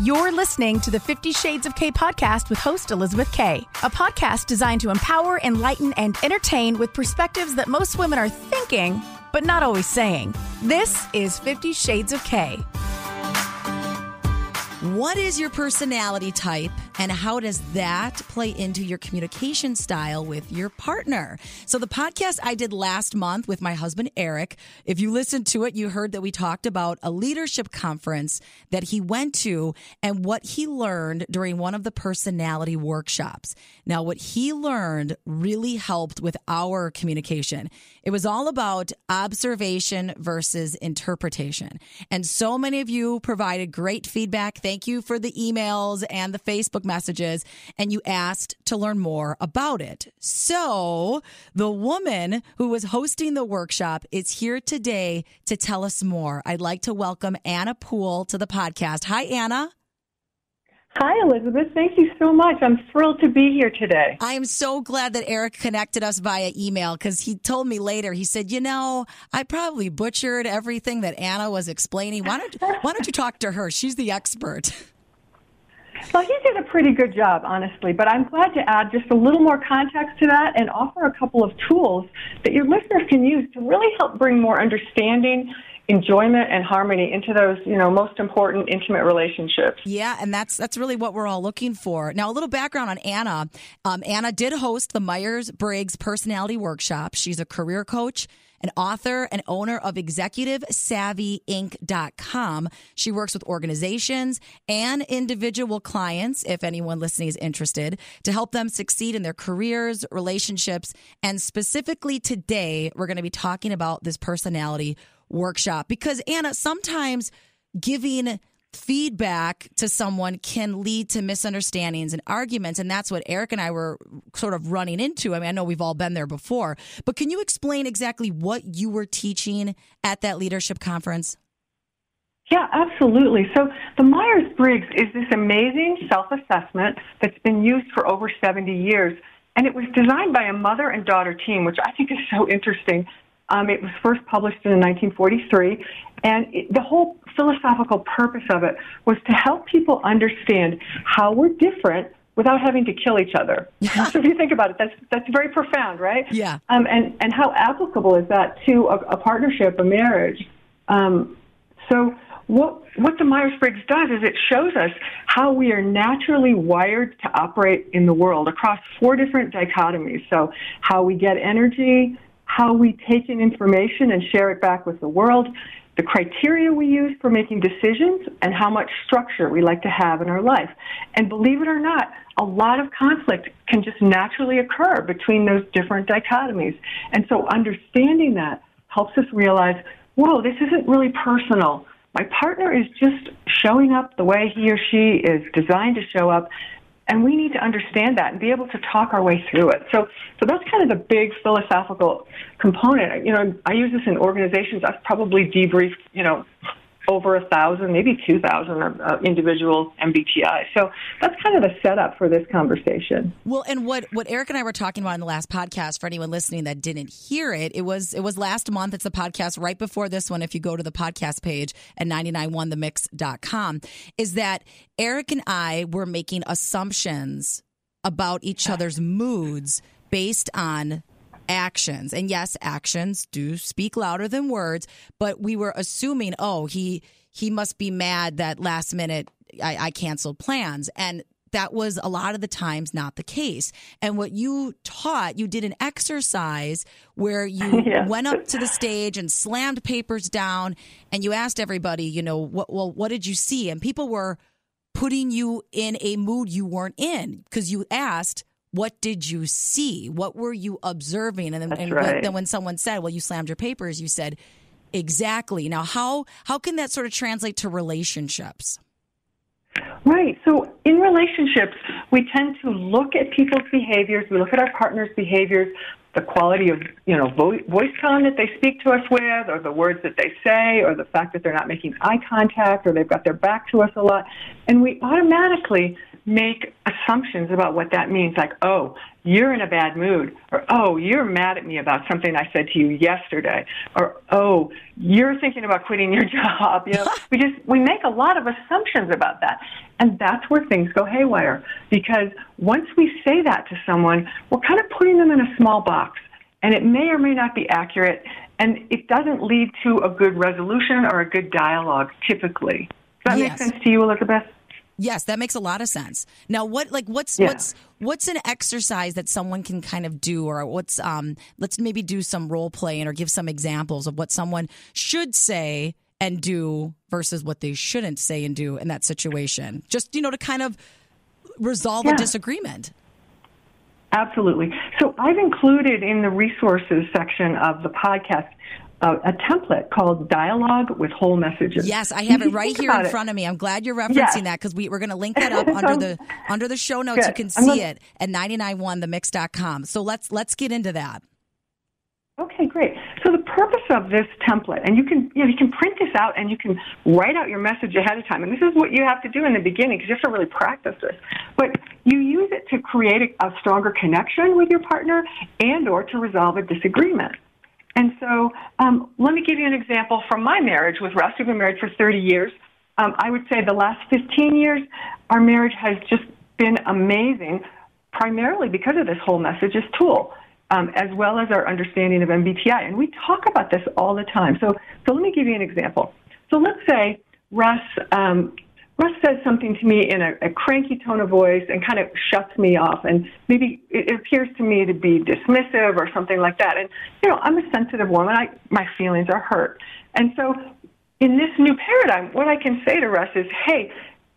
You're listening to the Fifty Shades of K podcast with host Elizabeth K, a podcast designed to empower, enlighten, and entertain with perspectives that most women are thinking, but not always saying. This is Fifty Shades of K. What is your personality type and how does that play into your communication style with your partner? So, the podcast I did last month with my husband, Eric, if you listened to it, you heard that we talked about a leadership conference that he went to and what he learned during one of the personality workshops. Now, what he learned really helped with our communication. It was all about observation versus interpretation. And so many of you provided great feedback. Thank you for the emails and the Facebook messages. And you asked to learn more about it. So the woman who was hosting the workshop is here today to tell us more. I'd like to welcome Anna Poole to the podcast. Hi, Anna. Hi, Elizabeth. Thank you so much. I'm thrilled to be here today. I am so glad that Eric connected us via email because he told me later, he said, You know, I probably butchered everything that Anna was explaining. Why don't, why don't you talk to her? She's the expert. Well, he did a pretty good job, honestly, but I'm glad to add just a little more context to that and offer a couple of tools that your listeners can use to really help bring more understanding enjoyment and harmony into those you know most important intimate relationships yeah and that's that's really what we're all looking for now a little background on anna um, anna did host the myers-briggs personality workshop she's a career coach an author and owner of executivesavvyinc.com. She works with organizations and individual clients, if anyone listening is interested, to help them succeed in their careers, relationships. And specifically today, we're going to be talking about this personality workshop because Anna, sometimes giving feedback to someone can lead to misunderstandings and arguments and that's what Eric and I were sort of running into. I mean, I know we've all been there before, but can you explain exactly what you were teaching at that leadership conference? Yeah, absolutely. So the Myers Briggs is this amazing self assessment that's been used for over 70 years. And it was designed by a mother and daughter team, which I think is so interesting. Um, it was first published in 1943, and it, the whole philosophical purpose of it was to help people understand how we're different without having to kill each other. so if you think about it, that's that's very profound, right? Yeah. Um, and and how applicable is that to a, a partnership, a marriage? Um, so what what the Myers Briggs does is it shows us how we are naturally wired to operate in the world across four different dichotomies. So how we get energy, how we take in information and share it back with the world, the criteria we use for making decisions, and how much structure we like to have in our life. And believe it or not, a lot of conflict can just naturally occur between those different dichotomies. And so understanding that helps us realize, whoa, this isn't really personal. My partner is just showing up the way he or she is designed to show up, and we need to understand that and be able to talk our way through it. So, so that's kind of the big philosophical component. You know, I use this in organizations. I've probably debriefed, you know, over a thousand, maybe two thousand uh, individual MBTI. So that's kind of the setup for this conversation. Well, and what what Eric and I were talking about in the last podcast, for anyone listening that didn't hear it, it was it was last month. It's a podcast right before this one. If you go to the podcast page at 991themix.com, is that Eric and I were making assumptions about each other's moods based on actions. And yes, actions do speak louder than words, but we were assuming, oh, he he must be mad that last minute I, I canceled plans. And that was a lot of the times not the case. And what you taught, you did an exercise where you Yeah. went up to the stage and slammed papers down and you asked everybody, you know, what well, what did you see? And people were putting you in a mood you weren't in because you asked, what did you see? What were you observing? And then, and right. then when someone said, well, you slammed your papers, you said, Exactly. Now, how how can that sort of translate to relationships? Right. So in relationships, we tend to look at people's behaviors. We look at our partner's behaviors, the quality of you know vo- voice tone that they speak to us with, or the words that they say, or the fact that they're not making eye contact, or they've got their back to us a lot, and we automatically make assumptions about what that means. Like, oh, you're in a bad mood, or oh, you're mad at me about something I said to you yesterday, or oh, you're thinking about quitting your job. You know, we just we make a lot of assumptions about that, and that's where things go haywire. Because once we say that to someone, we're kind of putting them in a small box, and it may or may not be accurate, and it doesn't lead to a good resolution or a good dialogue. Typically, does that Yes. make sense to you, Elizabeth? Yes, that makes a lot of sense. Now, what like what's Yeah. what's what's an exercise that someone can kind of do, or what's um? Let's maybe do some role playing or give some examples of what someone should say and do versus what they shouldn't say and do in that situation. Just you know to kind of resolve a disagreement. Absolutely. So I've included in the resources section of the podcast uh, a template called Dialogue with Whole Messages. Yes, I have it right here in it- front of me. I'm glad you're referencing Yes. that because we, we're going to link that up under the under the show notes. You can see gonna- it at 991themix.com. So let's let's get into that. Okay, great. The purpose of this template, and you can you know you can print this out and you can write out your message ahead of time. And this is what you have to do in the beginning because you have to really practice this. But you use it to create a, a stronger connection with your partner and or to resolve a disagreement. And so um, let me give you an example from my marriage with Russ. We've been married for 30 years. Um, I would say the last 15 years, our marriage has just been amazing, primarily because of this whole messages tool, um, as well as our understanding of MBTI. And we talk about this all the time. So, so let me give you an example. So let's say Russ um, Russ says something to me in a, a cranky tone of voice and kind of shuts me off, and maybe it appears to me to be dismissive or something like that. And you know, I'm a sensitive woman. I my feelings are hurt, and so in this new paradigm, what I can say to Russ is, "Hey,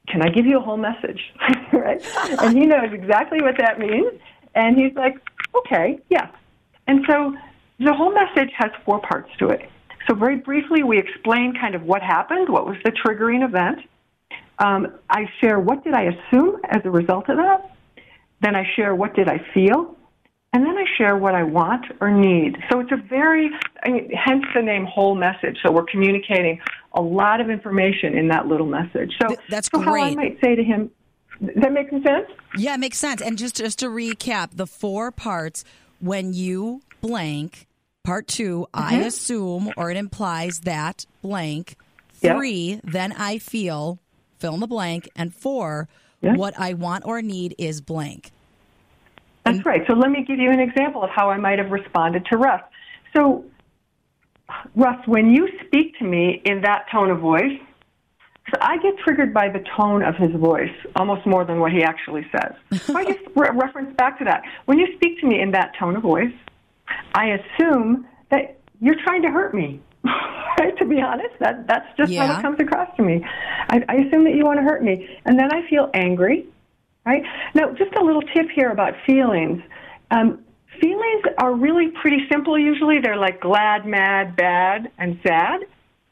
can I give you a whole message?" right? And he knows exactly what that means, and he's like, "Okay, yeah." And so the whole message has four parts to it. So very briefly, we explain kind of what happened, what was the triggering event. Um, I share what did I assume as a result of that. Then I share what did I feel, and then I share what I want or need. So it's a very, I mean, hence the name whole message. So we're communicating a lot of information in that little message. So Th- that's so how I might say to him, that make sense? Yeah, it makes sense. And just just to recap, the four parts when you blank, part 2 I Mm-hmm. assume or it implies that blank. Yep. Three, then I feel, fill in the blank, and four, Yeah. what I want or need is blank. That's right. So let me give you an example of how I might have responded to Russ. So, Russ, when you speak to me in that tone of voice, so I get triggered by the tone of his voice almost more than what he actually says. So I just re- reference back to that. When you speak to me in that tone of voice, I assume that you're trying to hurt me. right? To be honest, that that's just how it comes across to me. I, I assume that you want to hurt me, and then I feel angry. Right now, just a little tip here about feelings. Um, feelings are really pretty simple. Usually, they're like glad, mad, bad, and sad,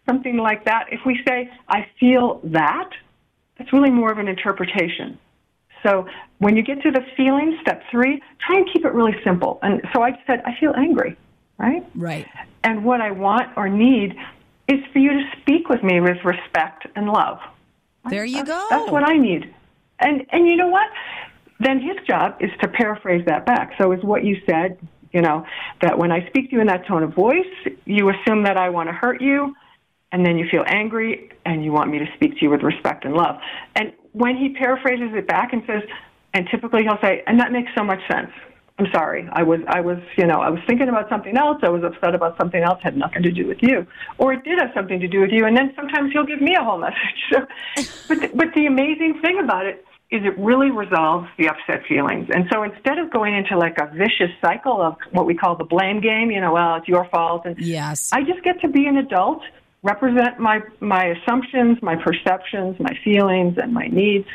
something like that. If we say "I feel that," that's really more of an interpretation. So when you get to the feeling, step three, try and keep it really simple. And so I said, I feel angry, right? Right. And what I want or need is for you to speak with me with respect and love. There you That's- go. That's what I need. And and you know what? Then his job is to paraphrase that back. So is what you said, you know, that when I speak to you in that tone of voice, you assume that I want to hurt you, and then you feel angry and you want me to speak to you with respect and love. And when he paraphrases it back and says, and typically he'll say, and that makes so much sense. I'm sorry. I was, I was, you know, I was thinking about something else. I was upset about something else. Had nothing to do with you, or it did have something to do with you. And then sometimes he'll give me a whole message. So, but, the, but the amazing thing about it is it really resolves the upset feelings. And so instead of going into like a vicious cycle of what we call the blame game, you know, well, it's your fault, and Yes. I just get to be an adult, represent my my assumptions, my perceptions, my feelings, and my needs,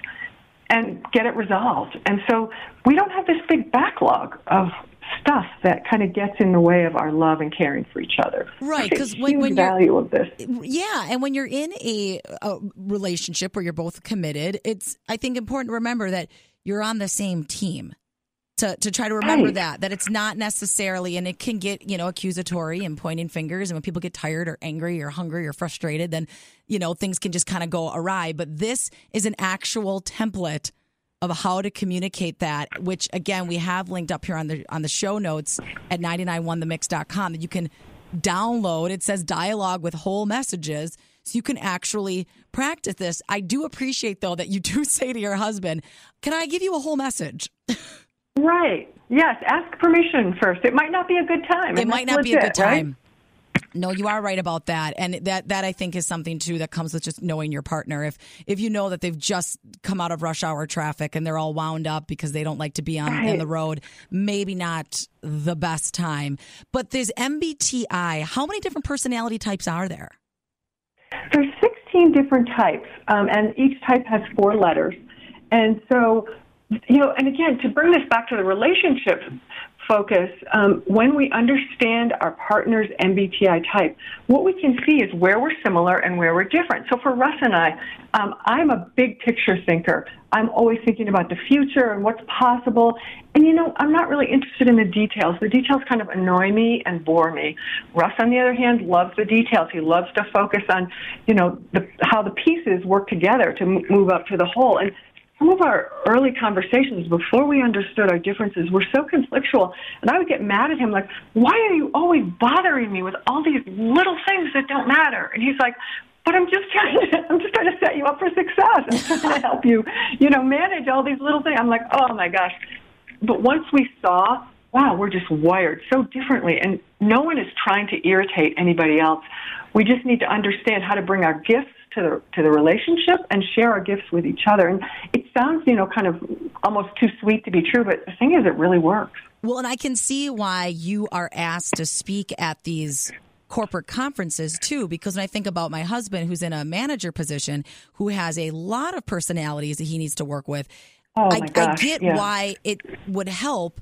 and get it resolved. And so we don't have this big backlog of stuff that kind of gets in the way of our love and caring for each other. Right, because when, when value of this. Yeah, and when you're in a, a relationship where you're both committed, it's I think important to remember that you're on the same team to, to try to remember Right. that that it's not necessarily and it can get you know accusatory and pointing fingers. And when people get tired or angry or hungry or frustrated then you know things can just kind of go awry. But this is an actual template of how to communicate that which again we have linked up here on the on the show notes at 991themix.com that you can download. It says dialogue with whole messages. So you can actually practice this. I do appreciate though that you do say to your husband can i give you a whole message Right. Yes. Ask permission first. It might not be a good time. it might not be a good legit, right? time. No, you are right about that, and that that I think is something too that comes with just knowing your partner. If if you know that they've just come out of rush hour traffic and they're all wound up because they don't like to be on in Right. the road, maybe not the best time. But there's MBTI. How many different personality types are there? There's 16 different types, um, and each type has four letters. And so, you know, and again, to bring this back to the relationship focus, um, when we understand our partner's MBTI type, what we can see is where we're similar and where we're different. So for Russ and I, um, I'm a big picture thinker. I'm always thinking about the future and what's possible. And you know, I'm not really interested in the details. The details kind of annoy me and bore me. Russ, on the other hand, loves the details. He loves to focus on, you know, the, how the pieces work together to move up to the whole. And some of our early conversations before we understood our differences were so conflictual and i would get mad at him like why are you always bothering me with all these little things that don't matter? And he's like but i'm just trying to i'm just trying to set you up for success. I'm trying to help you you know manage all these little things. I'm like oh my gosh. But once we saw wow we're just wired so differently and no one is trying to irritate anybody else. We just need to understand how to bring our gifts to the to the relationship and share our gifts with each other. And it sounds, you know, kind of almost too sweet to be true, but the thing is, it really works. Well, and I can see why you are asked to speak at these corporate conferences too because when I think about my husband who's in a manager position who has a lot of personalities that he needs to work with Oh I, I get yeah. why it would help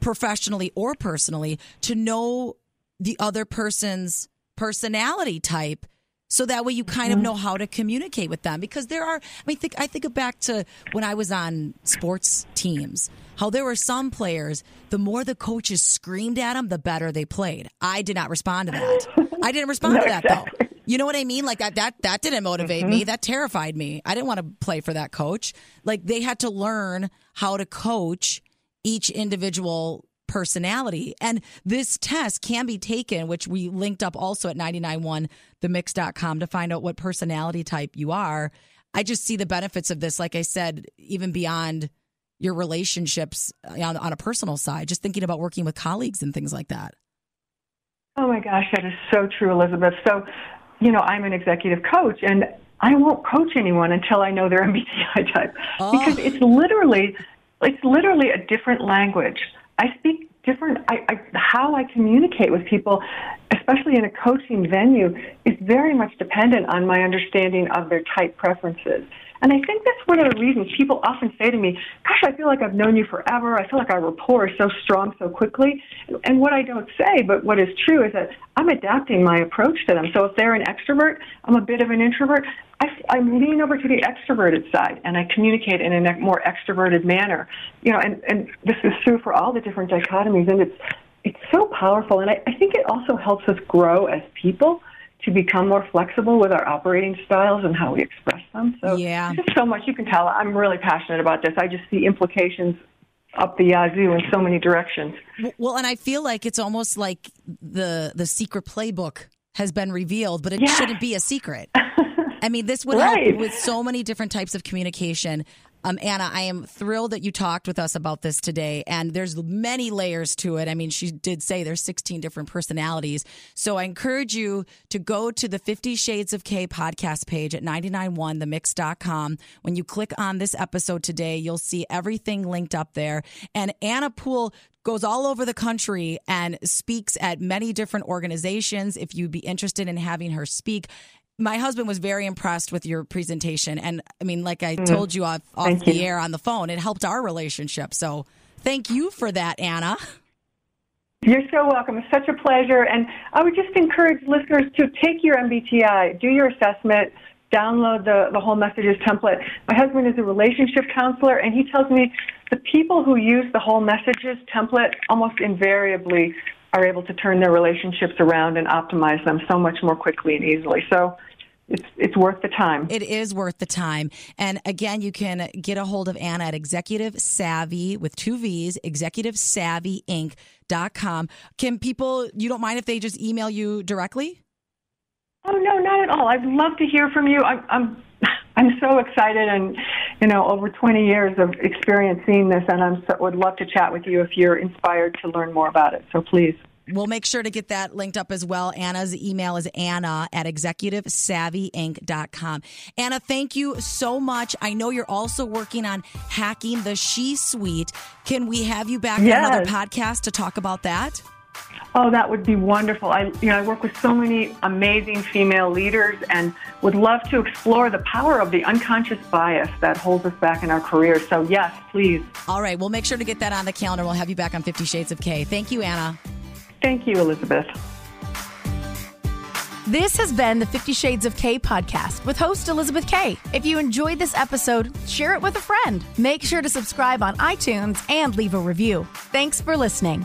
professionally or personally to know the other person's personality type so that way you kind of Mm-hmm. know how to communicate with them because there are i mean think i think back to when i was on sports teams how there were some players the more the coaches screamed at them the better they played i did not respond to that i didn't respond No, to that exactly. though you know what I mean? Like that that that didn't motivate me. That terrified me. I didn't want to play for that coach. Like they had to learn how to coach each individual personality. And this test can be taken, which we linked up also at 991themix.com to find out what personality type you are. I just see the benefits of this, like I said, even beyond your relationships uh, on, on a personal side, just thinking about working with colleagues and things like that. Oh my gosh, that is so true, Elizabeth. So, you know, I'm an executive coach and I won't coach anyone until I know their MBTI type oh. because it's literally it's literally a different language. I speak different I, I how I communicate with people, especially in a coaching venue, is very much dependent on my understanding of their type preferences. And I think that's one of the reasons people often say to me, Gosh, I feel like I've known you forever. I feel like our rapport is so strong so quickly. And what I don't say, but what is true, is that I'm adapting my approach to them. So if they're an extrovert, I'm a bit of an introvert. I, I lean over to the extroverted side and I communicate in a more extroverted manner. You know, and, and this is true for all the different dichotomies. And it's, it's so powerful. And I, I think it also helps us grow as people to become more flexible with our operating styles and how we express them. So Yeah. there's so much you can tell. I'm really passionate about this. I just see implications up the yazoo in so many directions. Well, and I feel like it's almost like the the secret playbook has been revealed, but it Yes. shouldn't be a secret. I mean, this would Right. help with so many different types of communication. Um, Anna, I am thrilled that you talked with us about this today, and there's many layers to it. I mean, she did say there's 16 different personalities. So I encourage you to go to the 50 Shades of K podcast page at 991themix.com. When you click on this episode today, you'll see everything linked up there. And Anna Poole goes all over the country and speaks at many different organizations. If you'd be interested in having her speak, my husband was very impressed with your presentation. And I mean, like I mm. told you off, off Thank the you. air on the phone, it helped our relationship. So thank you for that, Anna. You're so welcome. It's such a pleasure. And I would just encourage listeners to take your MBTI, do your assessment, download the, the whole messages template. My husband is a relationship counselor, and he tells me the people who use the whole messages template almost invariably are able to turn their relationships around and optimize them so much more quickly and easily. So it's it's worth the time. It is worth the time. And again, you can get a hold of Anna at Executive Savvy with two V's, executivesavvyinc.com. Can people, you don't mind if they just email you directly? Oh no, not at all. I'd love to hear from you. I'm I'm I'm so excited, and you know, over 20 years of experience seeing this, and I'm so, would love to chat with you if you're inspired to learn more about it. So please. We'll make sure to get that linked up as well. Anna's email is Anna at executivesavvyinc.com. Anna, thank you so much. I know you're also working on hacking the She Suite. Can we have you back Yes. on another podcast to talk about that? Oh, that would be wonderful. I, you know, I work with so many amazing female leaders and would love to explore the power of the unconscious bias that holds us back in our careers. So, yes, please. All right, we'll make sure to get that on the calendar. We'll have you back on 50 Shades of K. Thank you, Anna. Thank you, Elizabeth. This has been the 50 Shades of K podcast with host Elizabeth K. If you enjoyed this episode, share it with a friend. Make sure to subscribe on iTunes and leave a review. Thanks for listening.